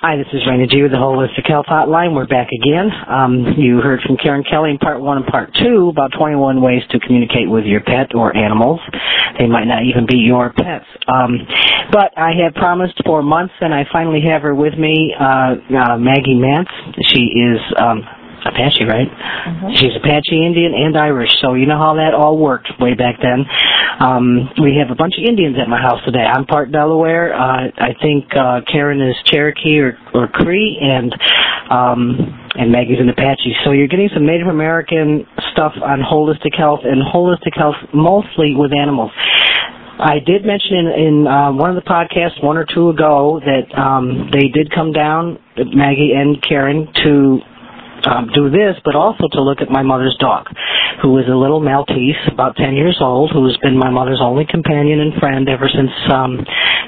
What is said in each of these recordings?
Hi, this is Raina G with the Holistic Health Hotline. We're back again. Um, you heard from Karen Kelly in part one and part two about 21 ways to communicate with your pet or animals. They might not even be your pets. Um, but I have promised for months, and I finally have her with me, uh, uh, Maggie Mance. She is um, Apache, right? Mm-hmm. She's Apache Indian and Irish, so you know how that all worked way back then. Um, we have a bunch of Indians at my house today. I'm part Delaware. Uh, I think uh, Karen is Cherokee or, or Cree, and um, and Maggie's an Apache. So you're getting some Native American stuff on holistic health and holistic health mostly with animals. I did mention in, in uh, one of the podcasts one or two ago that um, they did come down, Maggie and Karen, to um, do this, but also to look at my mother's dog, who is a little Maltese, about 10 years old, who's been my mother's only companion and friend ever since um,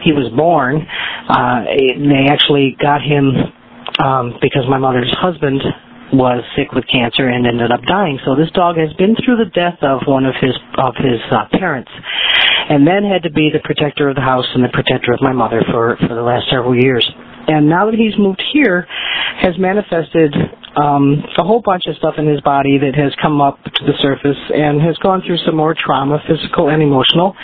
he was born. Uh, they actually got him um, because my mother's husband was sick with cancer and ended up dying. So this dog has been through the death of one of his of his uh, parents, and then had to be the protector of the house and the protector of my mother for for the last several years. And now that he's moved here, has manifested um, a whole bunch of stuff in his body that has come up to the surface and has gone through some more trauma, physical and emotional,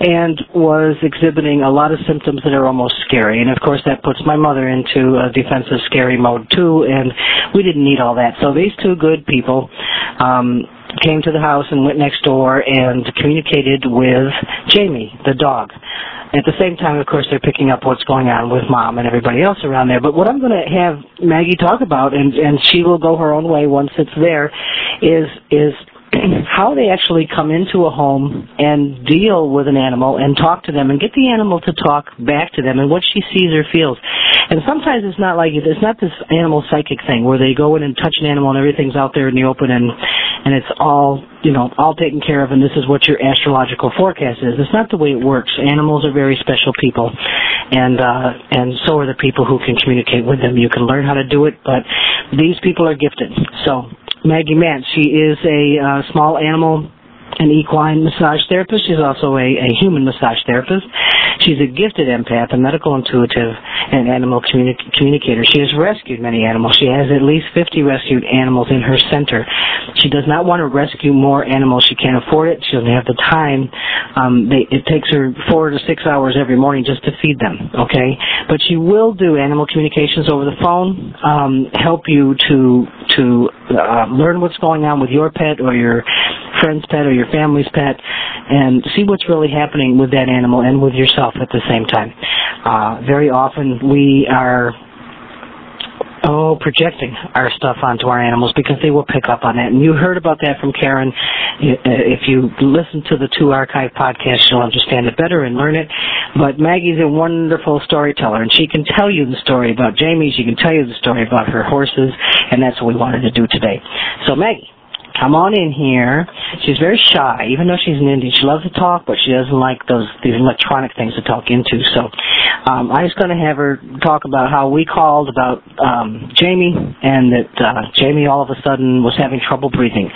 and was exhibiting a lot of symptoms that are almost scary. And of course, that puts my mother into a defensive, scary mode too. And we didn't need all that. So these two good people. Um, came to the house and went next door and communicated with Jamie, the dog. At the same time, of course, they're picking up what's going on with mom and everybody else around there. But what I'm going to have Maggie talk about, and and she will go her own way once it's there, is is how they actually come into a home and deal with an animal and talk to them and get the animal to talk back to them and what she sees or feels. And sometimes it's not like it's not this animal psychic thing where they go in and touch an animal and everything's out there in the open and and it's all you know all taken care of and this is what your astrological forecast is. It's not the way it works. Animals are very special people, and uh, and so are the people who can communicate with them. You can learn how to do it, but these people are gifted. So Maggie Mance, she is a uh, small animal an equine massage therapist. She's also a, a human massage therapist. She's a gifted empath, a medical intuitive, and animal communi- communicator. She has rescued many animals. She has at least 50 rescued animals in her center. She does not want to rescue more animals. She can't afford it. She doesn't have the time. Um, they, it takes her four to six hours every morning just to feed them. Okay, but she will do animal communications over the phone. Um, help you to to uh, learn what's going on with your pet or your friend's pet or your family's pet and see what's really happening with that animal and with yourself at the same time. Uh, very often we are oh projecting our stuff onto our animals because they will pick up on that. And you heard about that from Karen. Uh, if you listen to the two archive podcasts, you'll understand it better and learn it. But Maggie's a wonderful storyteller, and she can tell you the story about Jamie. She can tell you the story about her horses, and that's what we wanted to do today. So Maggie come on in here. She's very shy, even though she's an Indian. She loves to talk, but she doesn't like those these electronic things to talk into. So um, I'm just going to have her talk about how we called about um, Jamie, and that uh, Jamie all of a sudden was having trouble breathing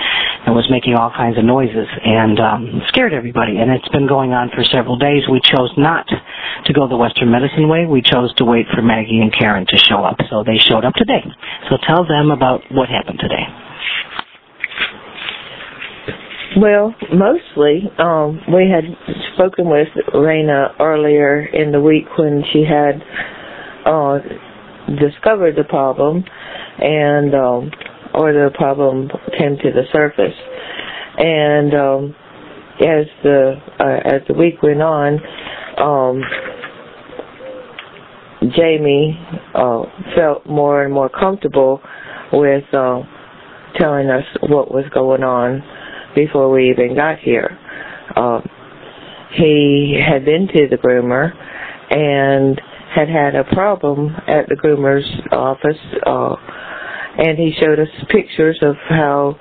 and was making all kinds of noises and um, scared everybody. And it's been going on for several days. We chose not to go the Western medicine way. We chose to wait for Maggie and Karen to show up. So they showed up today. So tell them about what happened today. Well, mostly, um, we had spoken with Raina earlier in the week when she had uh, discovered the problem, and um, or the problem came to the surface, and um, as the uh, as the week went on, um, Jamie uh, felt more and more comfortable with uh, telling us what was going on before we even got here. Um, he had been to the groomer and had had a problem at the groomer's office, uh, and he showed us pictures of how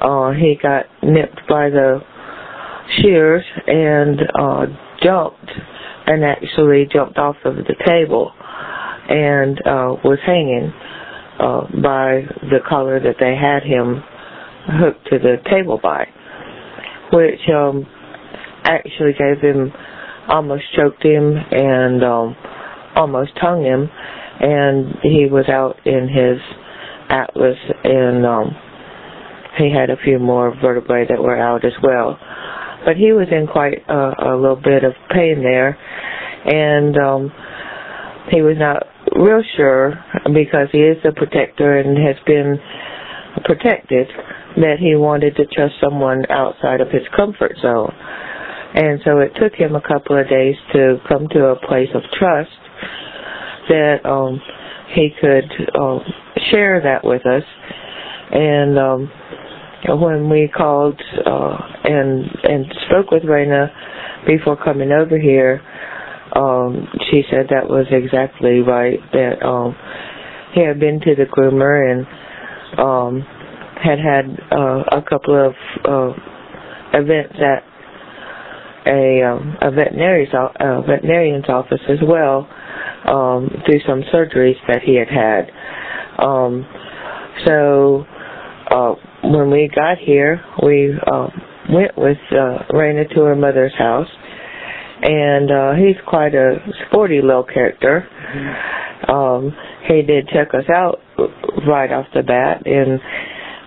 uh, he got nipped by the shears and uh, jumped and actually jumped off of the table and uh, was hanging uh, by the collar that they had him hooked to the table by, which um, actually gave him, almost choked him and um, almost hung him. and he was out in his atlas, and um, he had a few more vertebrae that were out as well. But he was in quite a, a little bit of pain there, and um, he was not real sure because he is a protector and has been protected that he wanted to trust someone outside of his comfort zone. And so it took him a couple of days to come to a place of trust that um, he could um, share that with us. And um, when we called uh, and and spoke with Raina before coming over here, um, she said that was exactly right. That um, he had been to the groomer and um, had had uh, a couple of uh, events at a, um, a veterinarian's, uh, veterinarian's office as well um, through some surgeries that he had had. Um, so uh, when we got here, we uh, went with uh, Raina to her mother's house, and uh, he's quite a sporty little character. Um, he did check us out right off the bat and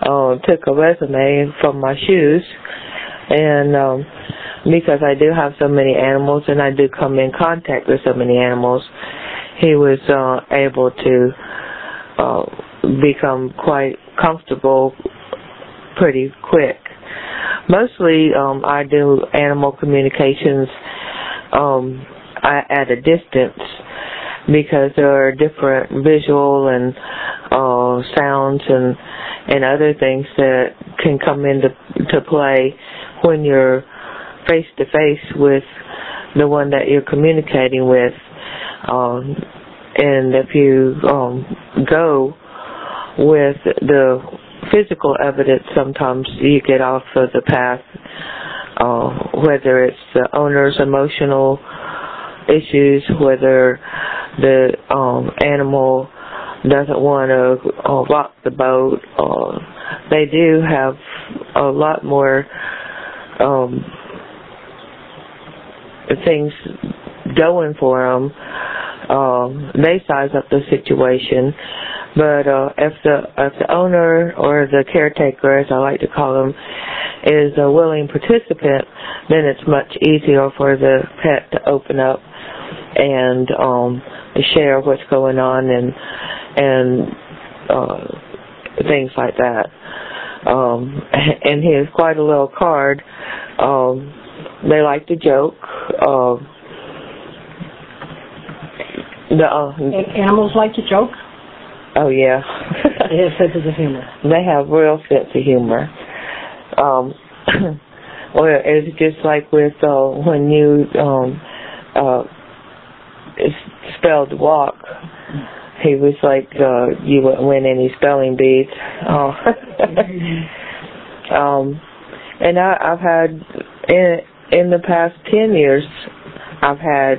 uh, took a resume from my shoes, and um, because I do have so many animals and I do come in contact with so many animals, he was uh, able to uh, become quite comfortable pretty quick. Mostly, um, I do animal communications um, at a distance because there are different visual and uh, sounds and and other things that can come into to play when you're face to face with the one that you're communicating with. Um, and if you um, go with the physical evidence, sometimes you get off of the path, uh, whether it's the owner's emotional issues, whether the um, animal doesn't want to uh, rock the boat. Uh, they do have a lot more um, things going for them. Um, they size up the situation, but uh, if the if the owner or the caretaker, as I like to call them, is a willing participant, then it's much easier for the pet to open up and um, share what's going on and and uh, things like that. Um, and he is quite a little card. Um, they like to joke. Um, the uh, animals like to joke. Oh yeah. they have sense of humor. They have real sense of humor. Um, well, it's just like with uh, when you um, uh, spelled walk. He was like, uh, you wouldn't win any spelling bees. Oh. um, and I, I've had in in the past ten years, I've had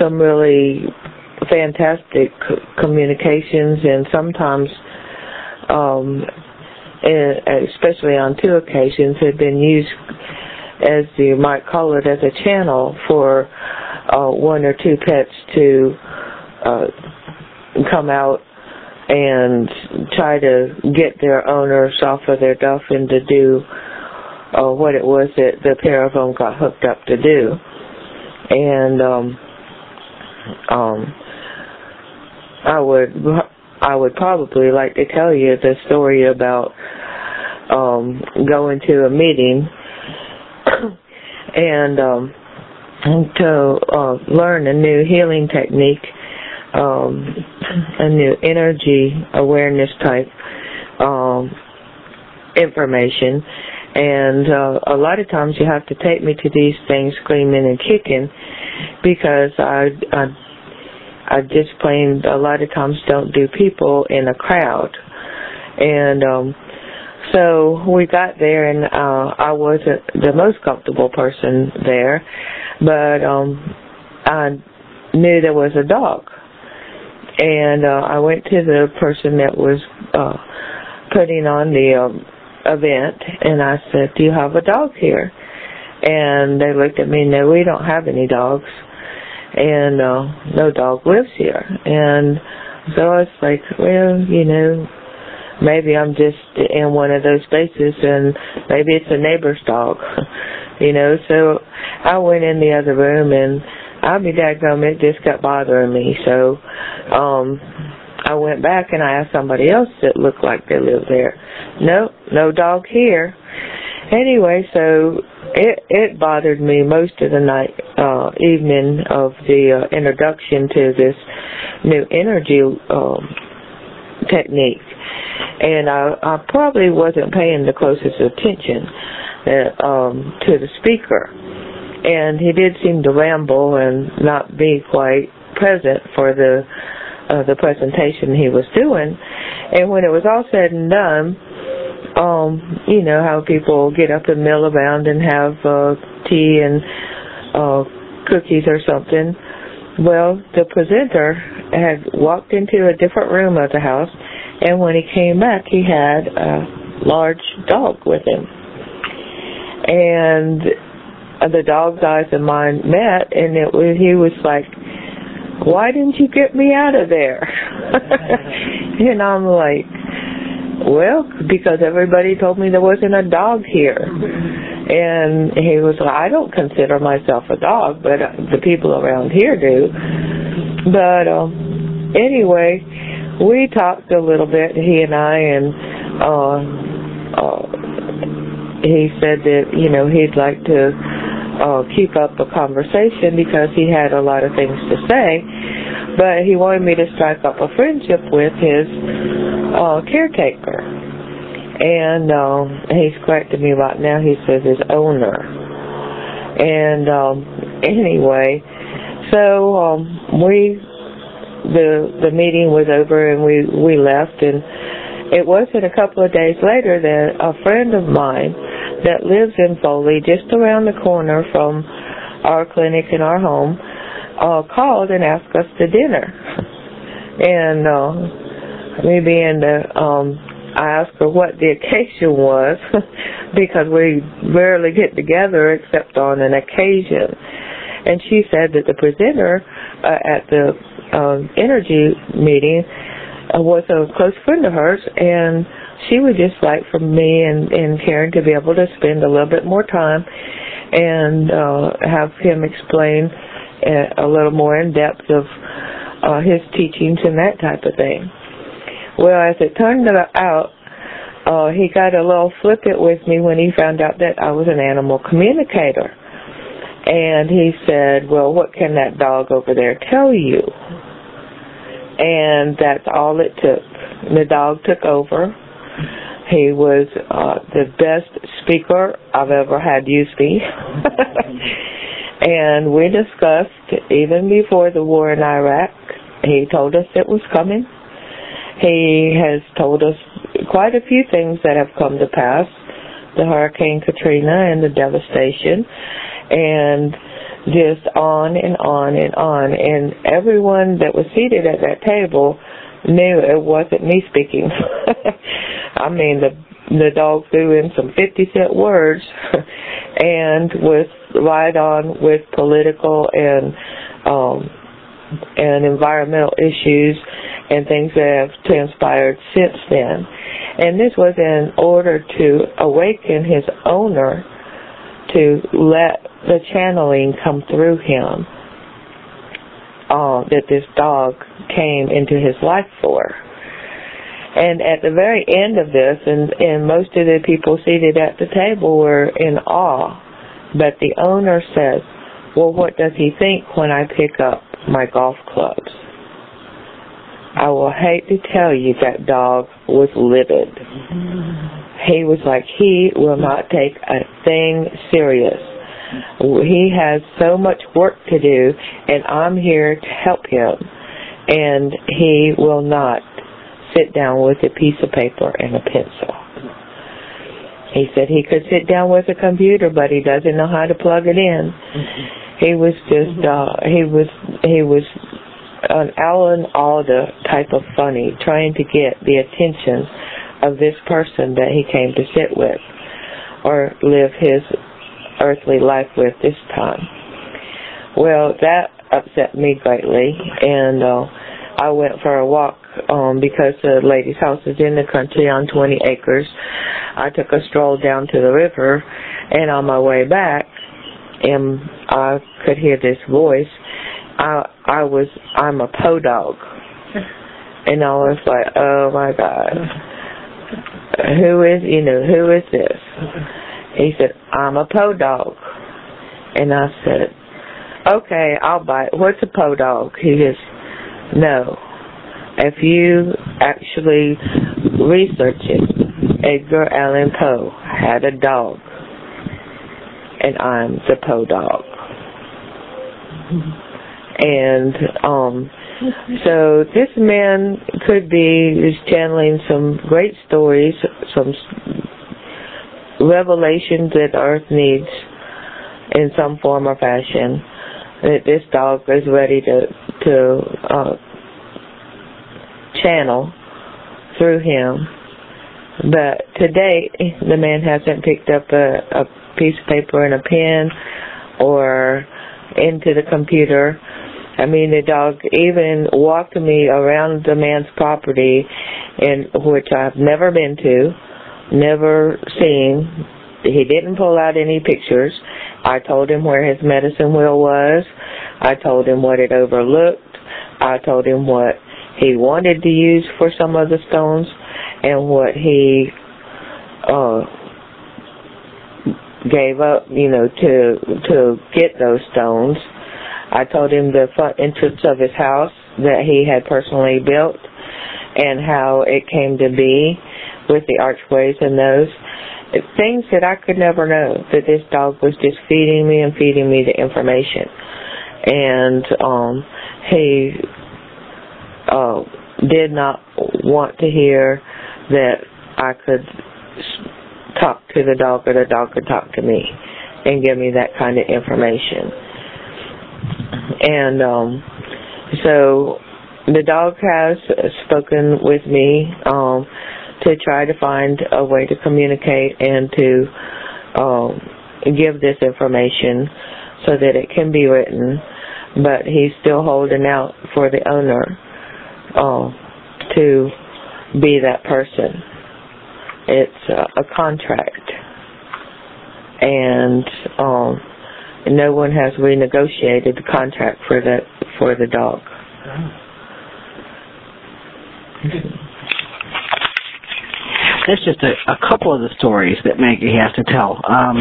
some really fantastic communications, and sometimes, um, and especially on two occasions, have been used as you might call it as a channel for uh, one or two pets to uh, come out and try to get their owners off of their and to do uh, what it was that the pair of them got hooked up to do. And um, um, I would I would probably like to tell you the story about um, going to a meeting and um, to uh, learn a new healing technique, um, a new energy awareness type um, information. And uh, a lot of times you have to take me to these things screaming and kicking because I, I, I just plain a lot of times don't do people in a crowd. And um, so we got there, and uh, I wasn't the most comfortable person there, but um, I knew there was a dog, and uh, I went to the person that was uh, putting on the um, event, and I said, "Do you have a dog here?" And they looked at me. And no, we don't have any dogs. and uh, no dog lives here. And so I was like, well, you know, maybe I'm just in one of those spaces, and maybe it's a neighbor's dog, you know. So I went in the other room, and I'll be dadgum, it just kept bothering me. So um I went back and I asked somebody else that looked like they lived there. No, no dog here. Anyway, so it it bothered me most of the night uh evening of the uh, introduction to this new energy um technique and I I probably wasn't paying the closest attention um to the speaker and he did seem to ramble and not be quite present for the uh, the presentation he was doing. And when it was all said and done, um, you know how people get up and mill around and have uh, tea and uh, cookies or something. Well, the presenter had walked into a different room of the house, and when he came back, he had a large dog with him. And the dog's eyes and mine met, and it was he was like, "Why didn't you get me out of there?" and I'm like, "Well, because everybody told me there wasn't a dog here." And he was like, "I don't consider myself a dog, but the people around here do." But um, anyway, we talked a little bit, he and I, and uh, uh, he said that you know he'd like to uh, keep up a conversation because he had a lot of things to say, but he wanted me to strike up a friendship with his uh, caretaker. And uh, he's corrected me right now. He says his owner. And um, anyway, so um, we the the meeting was over and we we left and it wasn't a couple of days later that a friend of mine that lives in Foley, just around the corner from our clinic and our home, uh, called and asked us to dinner. And uh, me being the, um, I asked her what the occasion was because we rarely get together except on an occasion. And she said that the presenter uh, at the uh, energy meeting uh, was a close friend of hers, and she would just like for me and, and Karen to be able to spend a little bit more time and uh, have him explain a, a little more in depth of uh, his teachings and that type of thing. Well, as it turned out, uh, he got a little flippant with me when he found out that I was an animal communicator. And he said, well, what can that dog over there tell you? And that's all it took. The dog took over he was uh, the best speaker I've ever had use me. and we discussed, even before the war in Iraq, he told us it was coming. He has told us quite a few things that have come to pass the Hurricane Katrina and the devastation, and just on and on and on. And everyone that was seated at that table knew it wasn't me speaking. I mean, the the dog threw in some 50 cent words and was right on with political and um and environmental issues and things that have transpired since then. And this was in order to awaken his owner to let the channeling come through him uh, that this dog came into his life for. And at the very end of this, and, and most of the people seated at the table were in awe, but the owner says, well, what does he think when I pick up my golf clubs? I will hate to tell you that dog was livid. He was like, he will not take a thing serious. He has so much work to do, and I'm here to help him. And he will not sit down with a piece of paper and a pencil. He said he could sit down with a computer, but he doesn't know how to plug it in. He was just, uh, he was, he was an Alan Alda type of funny, trying to get the attention of this person that he came to sit with or live his earthly life with this time. Well, that upset me greatly, and uh, I went for a walk um, because the lady's house is in the country on 20 acres. I took a stroll down to the river, and on my way back, and I could hear this voice. I I was I'm a po dog, and I was like, oh my god, who is you know who is this? He said, I'm a po dog. and I said, okay, I'll buy it. What's a po dog? He goes, no. If you actually research it, Edgar Allan Poe had a dog, and I'm the podog. And um, so this man could be is channeling some great stories, some revelations that Earth needs in some form or fashion. That this dog is ready to to uh, channel through him. But to date, the man hasn't picked up a, a piece of paper and a pen or into the computer. I mean, the dog even walked me around the man's property, in which I've never been to, never seen. He didn't pull out any pictures. I told him where his medicine wheel was. I told him what it overlooked. I told him what he wanted to use for some of the stones and what he uh gave up, you know, to to get those stones. I told him the front entrance of his house that he had personally built and how it came to be with the archways and those things that I could never know that this dog was just feeding me and feeding me the information. And um he uh, did not want to hear that I could talk to the dog or the dog could talk to me and give me that kind of information. And um, so the dog has spoken with me um, to try to find a way to communicate and to um, give this information so that it can be written, but he's still holding out for the owner uh, to be that person. It's a, a contract, and um, no one has renegotiated the contract for the for the dog. That's just a, a couple of the stories that Maggie has to tell. Um,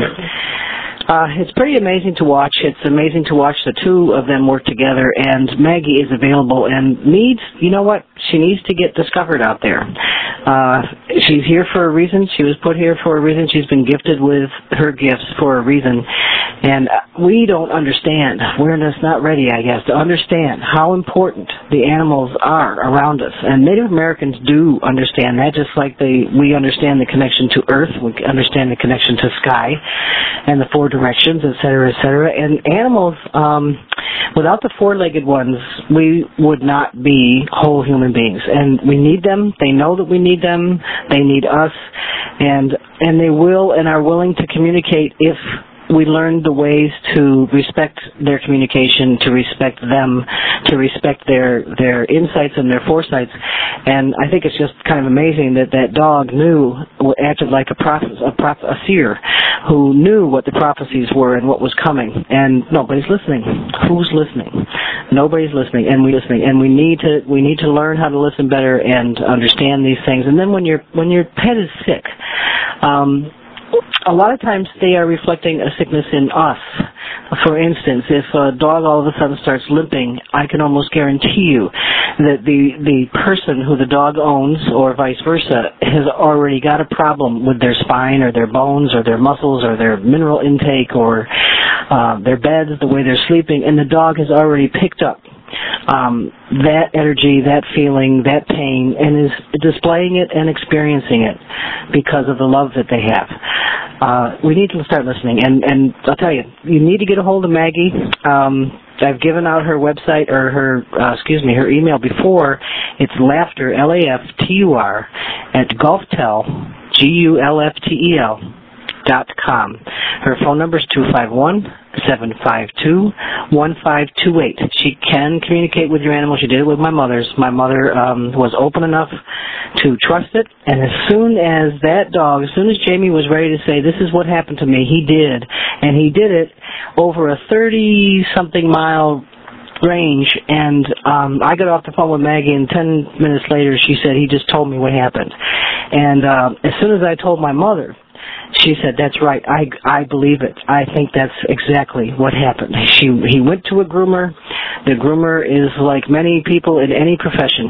uh, it's pretty amazing to watch. It's amazing to watch the two of them work together, and Maggie is available and needs, you know what, she needs to get discovered out there. Uh, she's here for a reason. She was put here for a reason. She's been gifted with her gifts for a reason. And we don't understand. We're just not ready, I guess, to understand how important the animals are around us. And Native Americans do understand that, just like they, we understand the connection to earth, we understand the connection to sky, and the four directions, et cetera, et cetera. And animals, um, without the four-legged ones, we would not be whole human beings. And we need them. They know that we need them. They need us. And, and they will and are willing to communicate if we learned the ways to respect their communication, to respect them, to respect their their insights and their foresights. And I think it's just kind of amazing that that dog knew, acted like a prophet, a, prophet, a seer, who knew what the prophecies were and what was coming. And nobody's listening. Who's listening? Nobody's listening, and we listening. And we need to we need to learn how to listen better and understand these things. And then when your when your pet is sick. Um, a lot of times they are reflecting a sickness in us. For instance, if a dog all of a sudden starts limping, I can almost guarantee you that the the person who the dog owns, or vice versa, has already got a problem with their spine or their bones or their muscles or their mineral intake or uh, their beds, the way they're sleeping, and the dog has already picked up um, that energy, that feeling, that pain, and is displaying it and experiencing it because of the love that they have. Uh, we need to start listening, and and I'll tell you, you need to get a hold of Maggie. Um, I've given out her website or her, uh, excuse me, her email before. It's laughter, L-A-F-T-U-R, at gulftel, G-U-L-F-T-E-L, dot com. Her phone number is two five one 1528. She can communicate with your animal. She did it with my mother's. My mother um, was open enough to trust it, and as soon as that dog, as soon as Jamie was ready to say, "This is what happened to me," he did, and he did it over a thirty-something mile range and um I got off the phone with Maggie and 10 minutes later she said he just told me what happened. And uh as soon as I told my mother she said, "That's right. I I believe it. I think that's exactly what happened." She he went to a groomer. The groomer is like many people in any profession.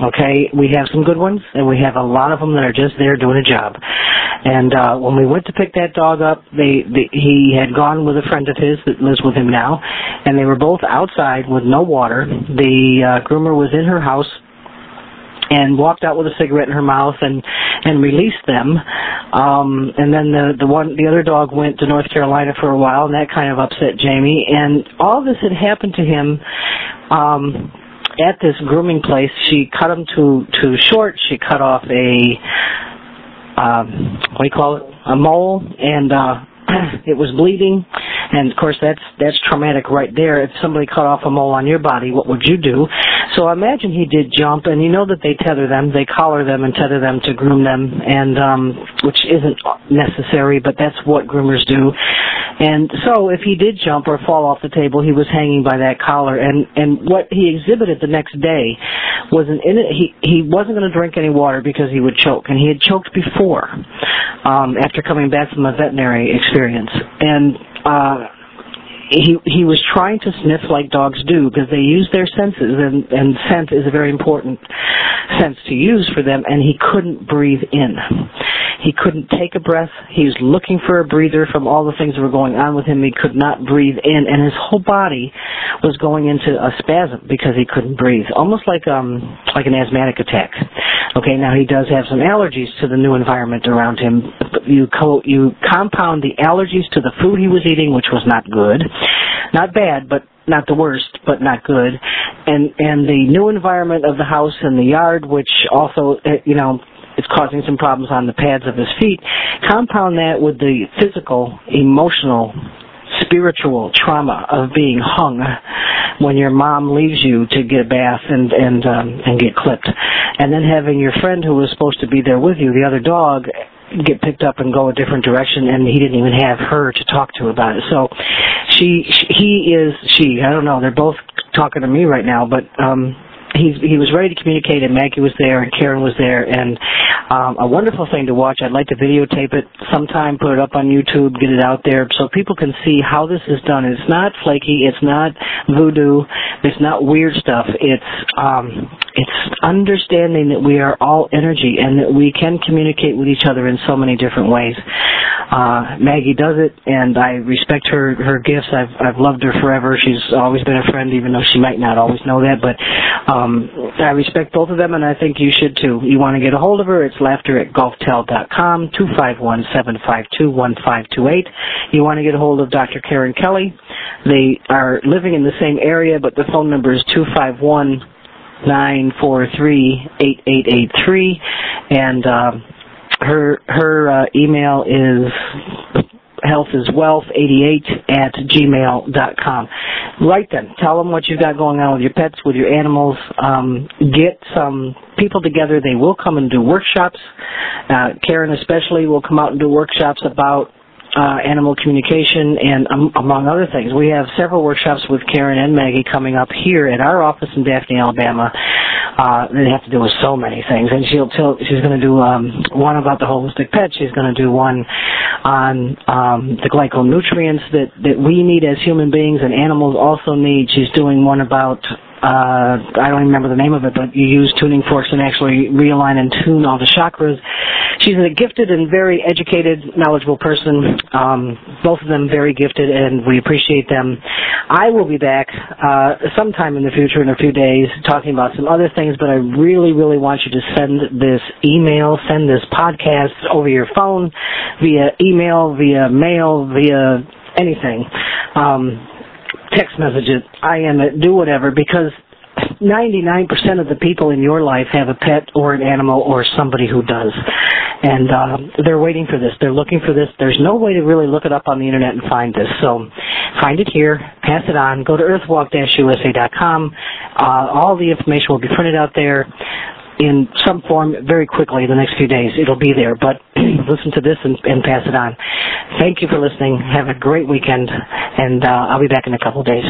Okay, we have some good ones, and we have a lot of them that are just there doing a job. And uh when we went to pick that dog up, they, they he had gone with a friend of his that lives with him now, and they were both outside with no water. The uh, groomer was in her house and walked out with a cigarette in her mouth and and released them. Um and then the the one the other dog went to North Carolina for a while and that kind of upset Jamie. And all this had happened to him um at this grooming place. She cut him to too short. She cut off a um what do you call it? A mole and uh it was bleeding and of course that's that's traumatic right there. If somebody cut off a mole on your body what would you do? So I imagine he did jump and you know that they tether them. They collar them and tether them to groom them and um which isn't necessary but that's what groomers do. And so if he did jump or fall off the table he was hanging by that collar. And and what he exhibited the next day was an he he wasn't going to drink any water because he would choke and he had choked before um after coming back from a veterinary experience and uh he he was trying to sniff like dogs do because they use their senses and and scent is a very important sense to use for them and he couldn't breathe in. He couldn't take a breath. He was looking for a breather from all the things that were going on with him. He could not breathe in and his whole body was going into a spasm because he couldn't breathe. Almost like um like an asthmatic attack. Okay now he does have some allergies to the new environment around him. You co- you compound the allergies to the food he was eating which was not good not bad, but not the worst, but not good. And and the new environment of the house and the yard, which also uh, you know is causing some problems on the pads of his feet. Compound that with the physical, emotional, spiritual trauma of being hung when your mom leaves you to get a bath and and um, and get clipped, and then having your friend who was supposed to be there with you, the other dog, get picked up and go a different direction and he didn't even have her to talk to about it. So she, he is she. I don't know. They're both talking to me right now but um he he was ready to communicate and Maggie was there and Karen was there and um a wonderful thing to watch. I'd like to videotape it sometime, put it up on YouTube, get it out there so people can see how this is done. It's not flaky, it's not voodoo, it's not weird stuff. It's um it's understanding that we are all energy and that we can communicate with each other in so many different ways. Uh Maggie does it and I respect her her gifts. I've I've loved her forever. She's always been a friend even though she might not always know that, but um, I respect both of them, and I think you should too. You want to get a hold of her? It's laughter at gulftel.com, two five one seven five two one five two eight. You want to get a hold of Dr. Karen Kelly? They are living in the same area, but the phone number is two five one nine four three eight eight eight three, and uh, her her uh, email is healthiswealth88 at gmail dot com. Write them. Tell them what you've got going on with your pets, with your animals. Um, get some people together. They will come and do workshops. Uh, Karen especially will come out and do workshops about uh, animal communication, and um, among other things. We have several workshops with Karen and Maggie coming up here at our office in Daphne, Alabama. Uh, they have to do with so many things, and she'll tell. She's going to do um, one about the holistic pet. She's going to do one on um, the glyconutrients that that we need as human beings and animals also need. She's doing one about uh, I don't remember the name of it, but you use tuning forks and actually realign and tune all the chakras. She's a gifted and very educated, knowledgeable person. Um, both of them very gifted, and we appreciate them. I will be back uh, sometime in the future, in a few days, talking about some other things. But I really, really want you to send this email, send this podcast over your phone, via email, via mail, via anything. Um, text message it, I am it, do whatever, because 99% of the people in your life have a pet or an animal or somebody who does. And uh, they're waiting for this. They're looking for this. There's no way to really look it up on the internet and find this. So find it here, pass it on, go to earthwalk-usa.com. Uh, all the information will be printed out there in some form very quickly the next few days. It'll be there, but listen to this and, and, pass it on. Thank you for listening. Have a great weekend, and uh, I'll be back in a couple of days.